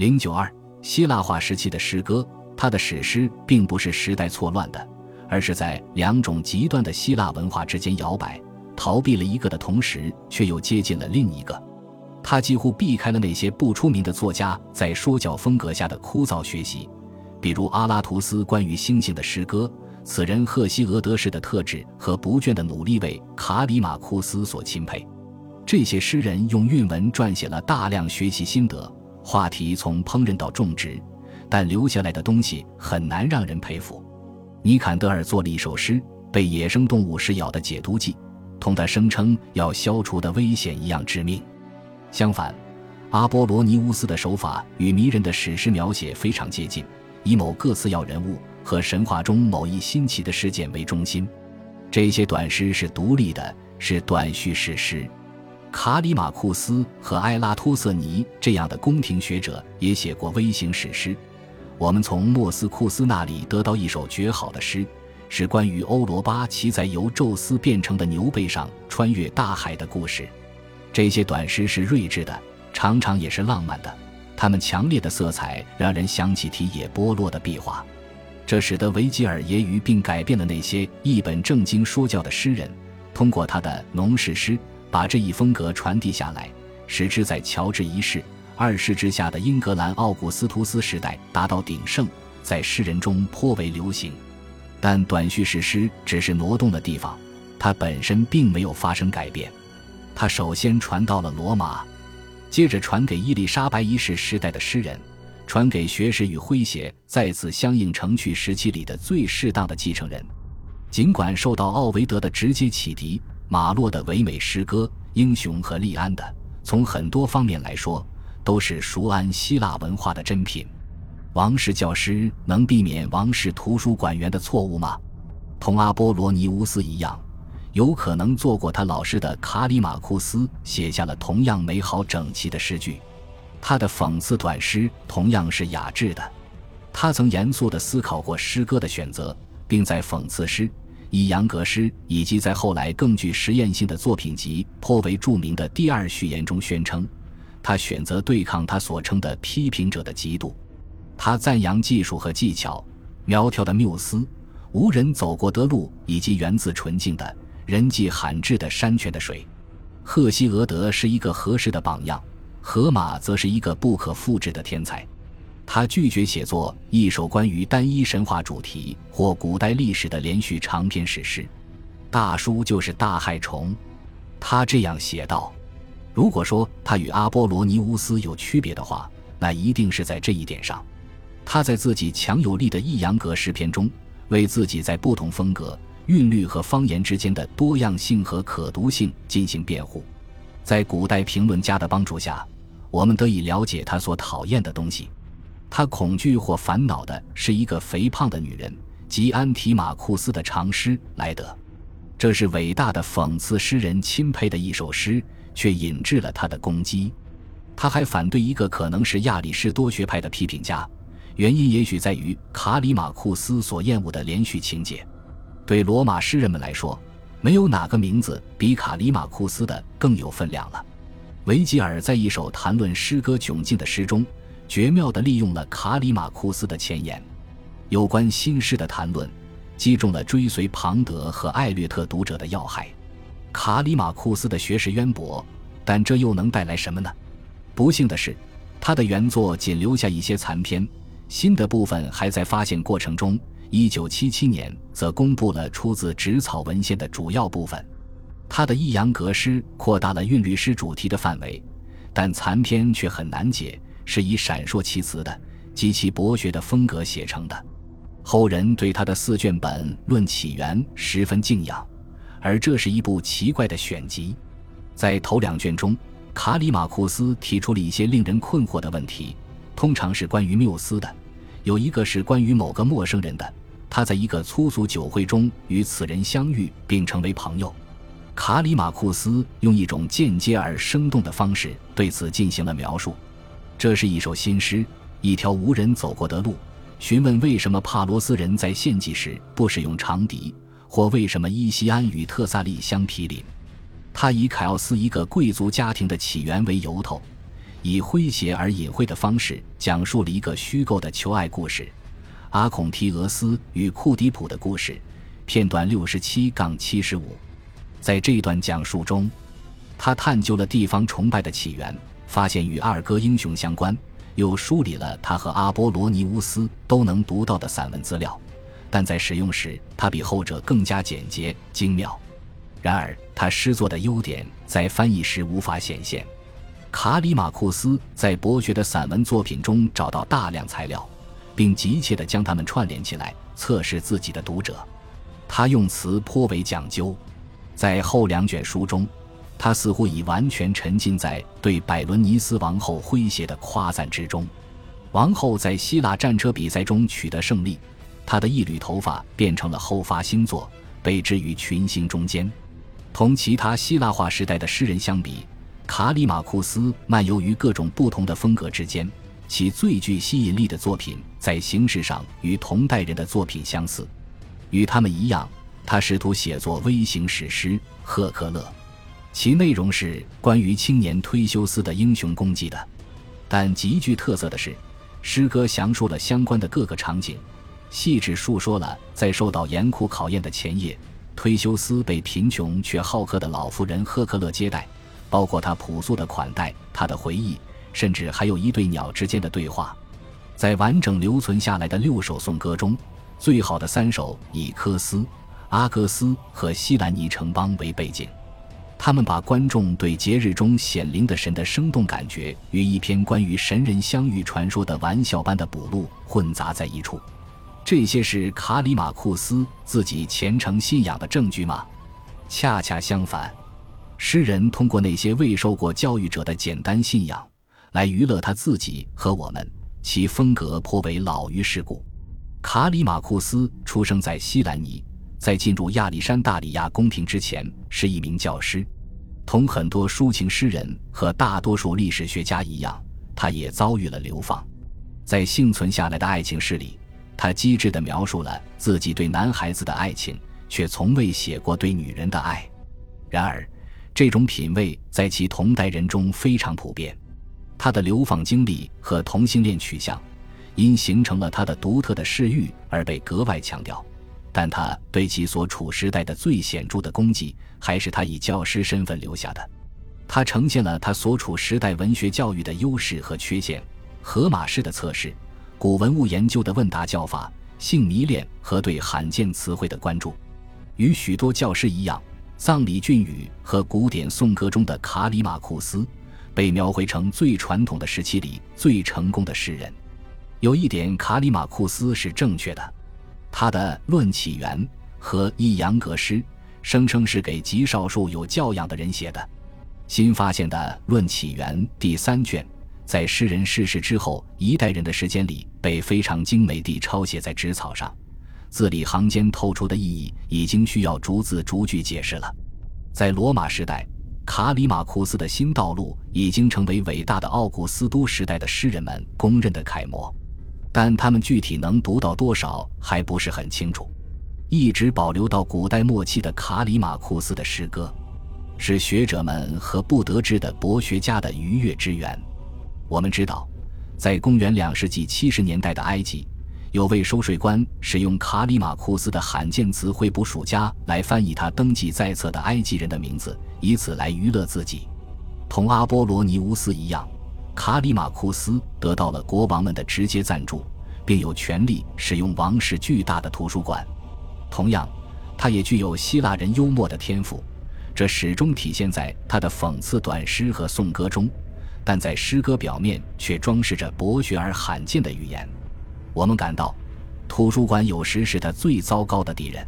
零九二，希腊化时期的诗歌，它的史诗并不是时代错乱的，而是在两种极端的希腊文化之间摇摆，逃避了一个的同时，却又接近了另一个。他几乎避开了那些不出名的作家在说教风格下的枯燥学习，比如阿拉图斯关于星星的诗歌。此人赫西俄德式的特质和不倦的努力为卡里马库斯所钦佩。这些诗人用韵文撰写了大量学习心得，话题从烹饪到种植，但留下来的东西很难让人佩服。尼坎德尔做了一首诗《被野生动物噬咬的解毒剂》，同他声称要消除的危险一样致命。相反，阿波罗尼乌斯的手法与迷人的史诗描写非常接近，以某个次要人物。和神话中某一新奇的事件为中心，这些短诗是独立的，是短叙事诗。卡里马库斯和埃拉托瑟尼这样的宫廷学者也写过微型史诗。我们从莫斯库斯那里得到一首绝好的诗，是关于欧罗巴骑在由宙斯变成的牛背上穿越大海的故事。这些短诗是睿智的，常常也是浪漫的，它们强烈的色彩让人想起提野波洛的壁画。这使得维吉尔揶揄并改变了那些一本正经说教的诗人，通过他的农事诗把这一风格传递下来，使之在乔治一世、二世之下的英格兰奥古斯图斯时代达到鼎盛，在诗人中颇为流行。但短叙事诗只是挪动了地方，它本身并没有发生改变。它首先传到了罗马，接着传给伊丽莎白一世时代的诗人。传给学识与诙谐再次相应成趣时期里的最适当的继承人。尽管受到奥维德的直接启迪，马洛的唯美诗歌《英雄》和利安的，从很多方面来说都是熟谙希腊文化的珍品。王室教师能避免王室图书馆员的错误吗？同阿波罗尼乌斯一样，有可能做过他老师的卡里马库斯写下了同样美好整齐的诗句。他的讽刺短诗同样是雅致的，他曾严肃地思考过诗歌的选择，并在讽刺诗、以扬格诗以及在后来更具实验性的作品集颇为著名的第二序言中宣称，他选择对抗他所称的批评者的嫉妒。他赞扬技术和技巧、苗条的缪斯、无人走过的路以及源自纯净的人迹罕至的山泉的水。赫西俄德是一个合适的榜样。荷马则是一个不可复制的天才，他拒绝写作一首关于单一神话主题或古代历史的连续长篇史诗。大叔就是大害虫，他这样写道。如果说他与阿波罗尼乌斯有区别的话，那一定是在这一点上。他在自己强有力的抑扬格诗篇中，为自己在不同风格、韵律和方言之间的多样性和可读性进行辩护。在古代评论家的帮助下，我们得以了解他所讨厌的东西。他恐惧或烦恼的是一个肥胖的女人，即安提马库斯的长诗《莱德》。这是伟大的讽刺诗人钦佩的一首诗，却引致了他的攻击。他还反对一个可能是亚里士多学派的批评家，原因也许在于卡里马库斯所厌恶的连续情节。对罗马诗人们来说。没有哪个名字比卡里马库斯的更有分量了。维吉尔在一首谈论诗歌窘境的诗中，绝妙地利用了卡里马库斯的前言。有关新诗的谈论，击中了追随庞德和艾略特读者的要害。卡里马库斯的学识渊博，但这又能带来什么呢？不幸的是，他的原作仅留下一些残篇，新的部分还在发现过程中。一九七七年，则公布了出自纸草文献的主要部分。他的抑扬格诗扩大了韵律诗主题的范围，但残篇却很难解，是以闪烁其词的极其博学的风格写成的。后人对他的四卷本《论起源》十分敬仰，而这是一部奇怪的选集。在头两卷中，卡里马库斯提出了一些令人困惑的问题，通常是关于缪斯的，有一个是关于某个陌生人的。他在一个粗俗酒会中与此人相遇并成为朋友。卡里马库斯用一种间接而生动的方式对此进行了描述。这是一首新诗，一条无人走过的路。询问为什么帕罗斯人在献祭时不使用长笛，或为什么伊西安与特萨利相毗邻。他以凯奥斯一个贵族家庭的起源为由头，以诙谐而隐晦的方式讲述了一个虚构的求爱故事——阿孔提俄斯与库迪普的故事。片段六十七杠七十五，在这段讲述中，他探究了地方崇拜的起源，发现与二哥英雄相关，又梳理了他和阿波罗尼乌斯都能读到的散文资料。但在使用时，他比后者更加简洁精妙。然而，他诗作的优点在翻译时无法显现。卡里马库斯在博学的散文作品中找到大量材料，并急切地将它们串联起来，测试自己的读者。他用词颇为讲究，在后两卷书中，他似乎已完全沉浸在对百伦尼斯王后诙谐的夸赞之中。王后在希腊战车比赛中取得胜利，她的一缕头发变成了后发星座，被置于群星中间。同其他希腊化时代的诗人相比，卡里马库斯漫游于各种不同的风格之间，其最具吸引力的作品在形式上与同代人的作品相似。与他们一样，他试图写作微型史诗《赫克勒》，其内容是关于青年忒修斯的英雄功绩的。但极具特色的是，诗歌详述了相关的各个场景，细致述说了在受到严酷考验的前夜，忒修斯被贫穷却好客的老妇人赫克勒接待，包括他朴素的款待、他的回忆，甚至还有一对鸟之间的对话。在完整留存下来的六首颂歌中。最好的三首以科斯、阿格斯和西兰尼城邦为背景，他们把观众对节日中显灵的神的生动感觉与一篇关于神人相遇传说的玩笑般的补录混杂在一处。这些是卡里马库斯自己虔诚信仰的证据吗？恰恰相反，诗人通过那些未受过教育者的简单信仰来娱乐他自己和我们，其风格颇为老于世故。卡里马库斯出生在西兰尼，在进入亚历山大里亚宫廷之前是一名教师。同很多抒情诗人和大多数历史学家一样，他也遭遇了流放。在幸存下来的爱情诗里，他机智地描述了自己对男孩子的爱情，却从未写过对女人的爱。然而，这种品味在其同代人中非常普遍。他的流放经历和同性恋取向。因形成了他的独特的嗜欲而被格外强调，但他对其所处时代的最显著的功绩，还是他以教师身份留下的。他呈现了他所处时代文学教育的优势和缺陷：荷马式的测试、古文物研究的问答教法、性迷恋和对罕见词汇的关注。与许多教师一样，葬礼俊语和古典颂歌中的卡里马库斯，被描绘成最传统的时期里最成功的诗人。有一点，卡里马库斯是正确的，他的《论起源》和《一阳格诗》声称是给极少数有教养的人写的。新发现的《论起源》第三卷，在诗人逝世之后一代人的时间里，被非常精美地抄写在纸草上，字里行间透出的意义已经需要逐字逐句解释了。在罗马时代，卡里马库斯的新道路已经成为伟大的奥古斯都时代的诗人们公认的楷模。但他们具体能读到多少还不是很清楚。一直保留到古代末期的卡里马库斯的诗歌，是学者们和不得志的博学家的愉悦之源。我们知道，在公元两世纪七十年代的埃及，有位收税官使用卡里马库斯的罕见词汇捕鼠家来翻译他登记在册的埃及人的名字，以此来娱乐自己。同阿波罗尼乌斯一样。卡里马库斯得到了国王们的直接赞助，并有权利使用王室巨大的图书馆。同样，他也具有希腊人幽默的天赋，这始终体现在他的讽刺短诗和颂歌中。但在诗歌表面却装饰着博学而罕见的语言。我们感到，图书馆有时是他最糟糕的敌人。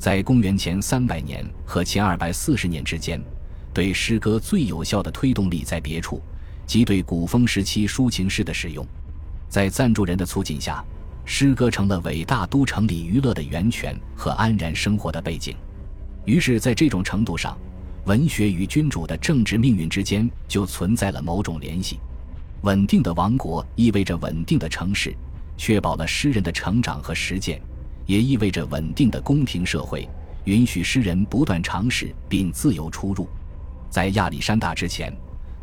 在公元前三百年和前二百四十年之间，对诗歌最有效的推动力在别处。即对古风时期抒情诗的使用，在赞助人的促进下，诗歌成了伟大都城里娱乐的源泉和安然生活的背景。于是，在这种程度上，文学与君主的政治命运之间就存在了某种联系。稳定的王国意味着稳定的城市，确保了诗人的成长和实践，也意味着稳定的宫廷社会，允许诗人不断尝试并自由出入。在亚历山大之前。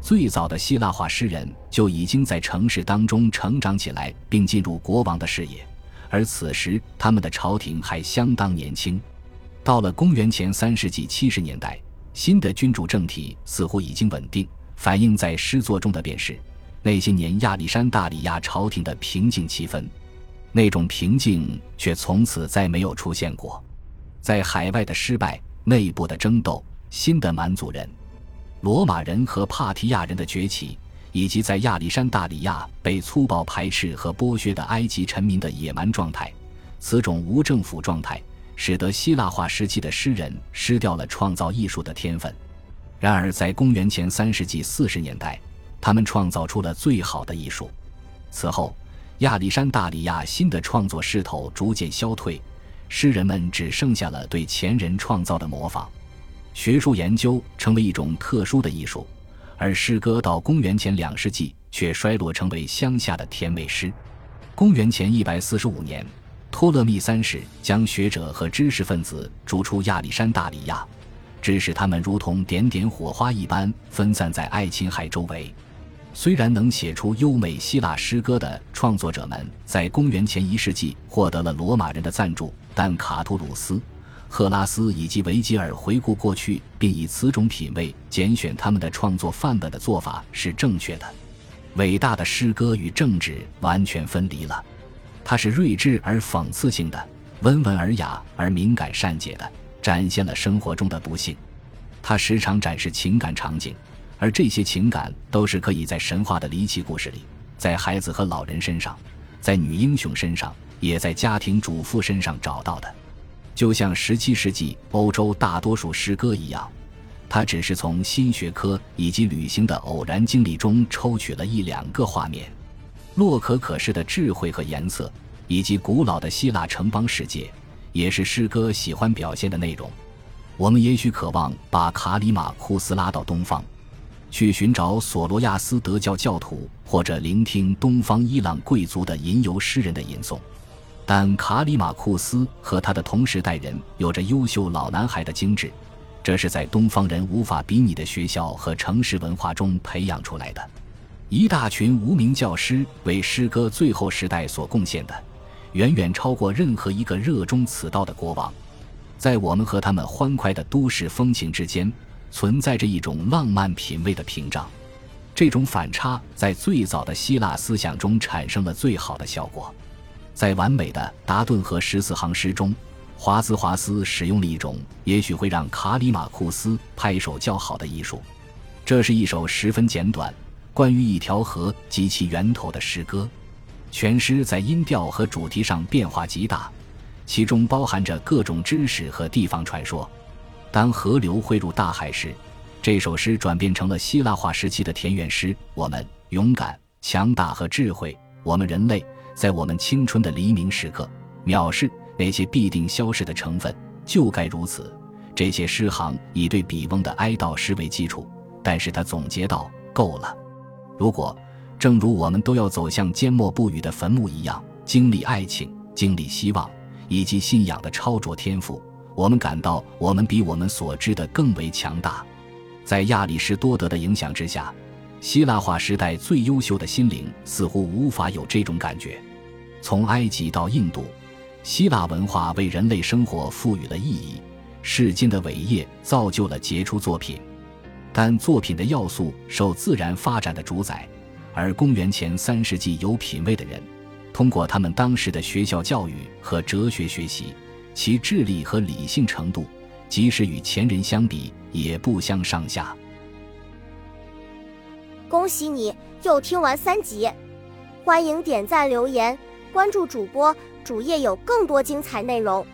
最早的希腊化诗人就已经在城市当中成长起来，并进入国王的视野，而此时他们的朝廷还相当年轻。到了公元前三世纪七十年代，新的君主政体似乎已经稳定，反映在诗作中的便是那些年亚历山大里亚朝廷的平静气氛。那种平静却从此再没有出现过，在海外的失败、内部的争斗、新的蛮族人、罗马人和帕提亚人的崛起，以及在亚历山大里亚被粗暴排斥和剥削的埃及臣民的野蛮状态，此种无政府状态，使得希腊化时期的诗人失掉了创造艺术的天分。然而，在公元前三世纪四十年代，他们创造出了最好的艺术。此后。亚历山大里亚新的创作势头逐渐消退，诗人们只剩下了对前人创造的模仿。学术研究成为一种特殊的艺术，而诗歌到公元前两世纪却衰落成为乡下的甜美诗。公元前一百四十五年，托勒密三世将学者和知识分子逐出亚历山大里亚，致使他们如同点点火花一般分散在爱琴海周围。虽然能写出优美希腊诗歌的创作者们在公元前一世纪获得了罗马人的赞助，但卡图鲁斯、赫拉斯以及维吉尔回顾过去，并以此种品味拣选他们的创作范本的做法是正确的。伟大的诗歌与政治完全分离了，它是睿智而讽刺性的，温文尔雅而敏感善解的，展现了生活中的不幸。它时常展示情感场景。而这些情感都是可以在神话的离奇故事里，在孩子和老人身上，在女英雄身上，也在家庭主妇身上找到的。就像十七世纪欧洲大多数诗歌一样，他只是从新学科以及旅行的偶然经历中抽取了一两个画面。洛可可式的智慧和颜色，以及古老的希腊城邦世界，也是诗歌喜欢表现的内容。我们也许渴望把卡里马库斯拉到东方。去寻找索罗亚斯德教教徒，或者聆听东方伊朗贵族的吟游诗人的吟诵，但卡里马库斯和他的同时代人有着优秀老男孩的精致，这是在东方人无法比拟的学校和城市文化中培养出来的。一大群无名教师为诗歌最后时代所贡献的，远远超过任何一个热衷此道的国王。在我们和他们欢快的都市风情之间。存在着一种浪漫品味的屏障，这种反差在最早的希腊思想中产生了最好的效果。在完美的达顿河十四行诗中，华兹华斯使用了一种也许会让卡里马库斯拍手叫好的艺术。这是一首十分简短、关于一条河及其源头的诗歌。全诗在音调和主题上变化极大，其中包含着各种知识和地方传说。当河流汇入大海时，这首诗转变成了希腊化时期的田园诗。我们勇敢、强大和智慧，我们人类在我们青春的黎明时刻，藐视那些必定消逝的成分，就该如此。这些诗行以对比翁的哀悼诗为基础，但是他总结道：够了。如果，正如我们都要走向缄默不语的坟墓一样，经历爱情、经历希望以及信仰的超卓天赋。我们感到，我们比我们所知的更为强大。在亚里士多德的影响之下，希腊化时代最优秀的心灵似乎无法有这种感觉。从埃及到印度，希腊文化为人类生活赋予了意义。世间的伟业造就了杰出作品，但作品的要素受自然发展的主宰。而公元前三世纪有品位的人，通过他们当时的学校教育和哲学学习。其智力和理性程度，即使与前人相比，也不相上下。恭喜你又听完三集，欢迎点赞、留言、关注主播，主页有更多精彩内容。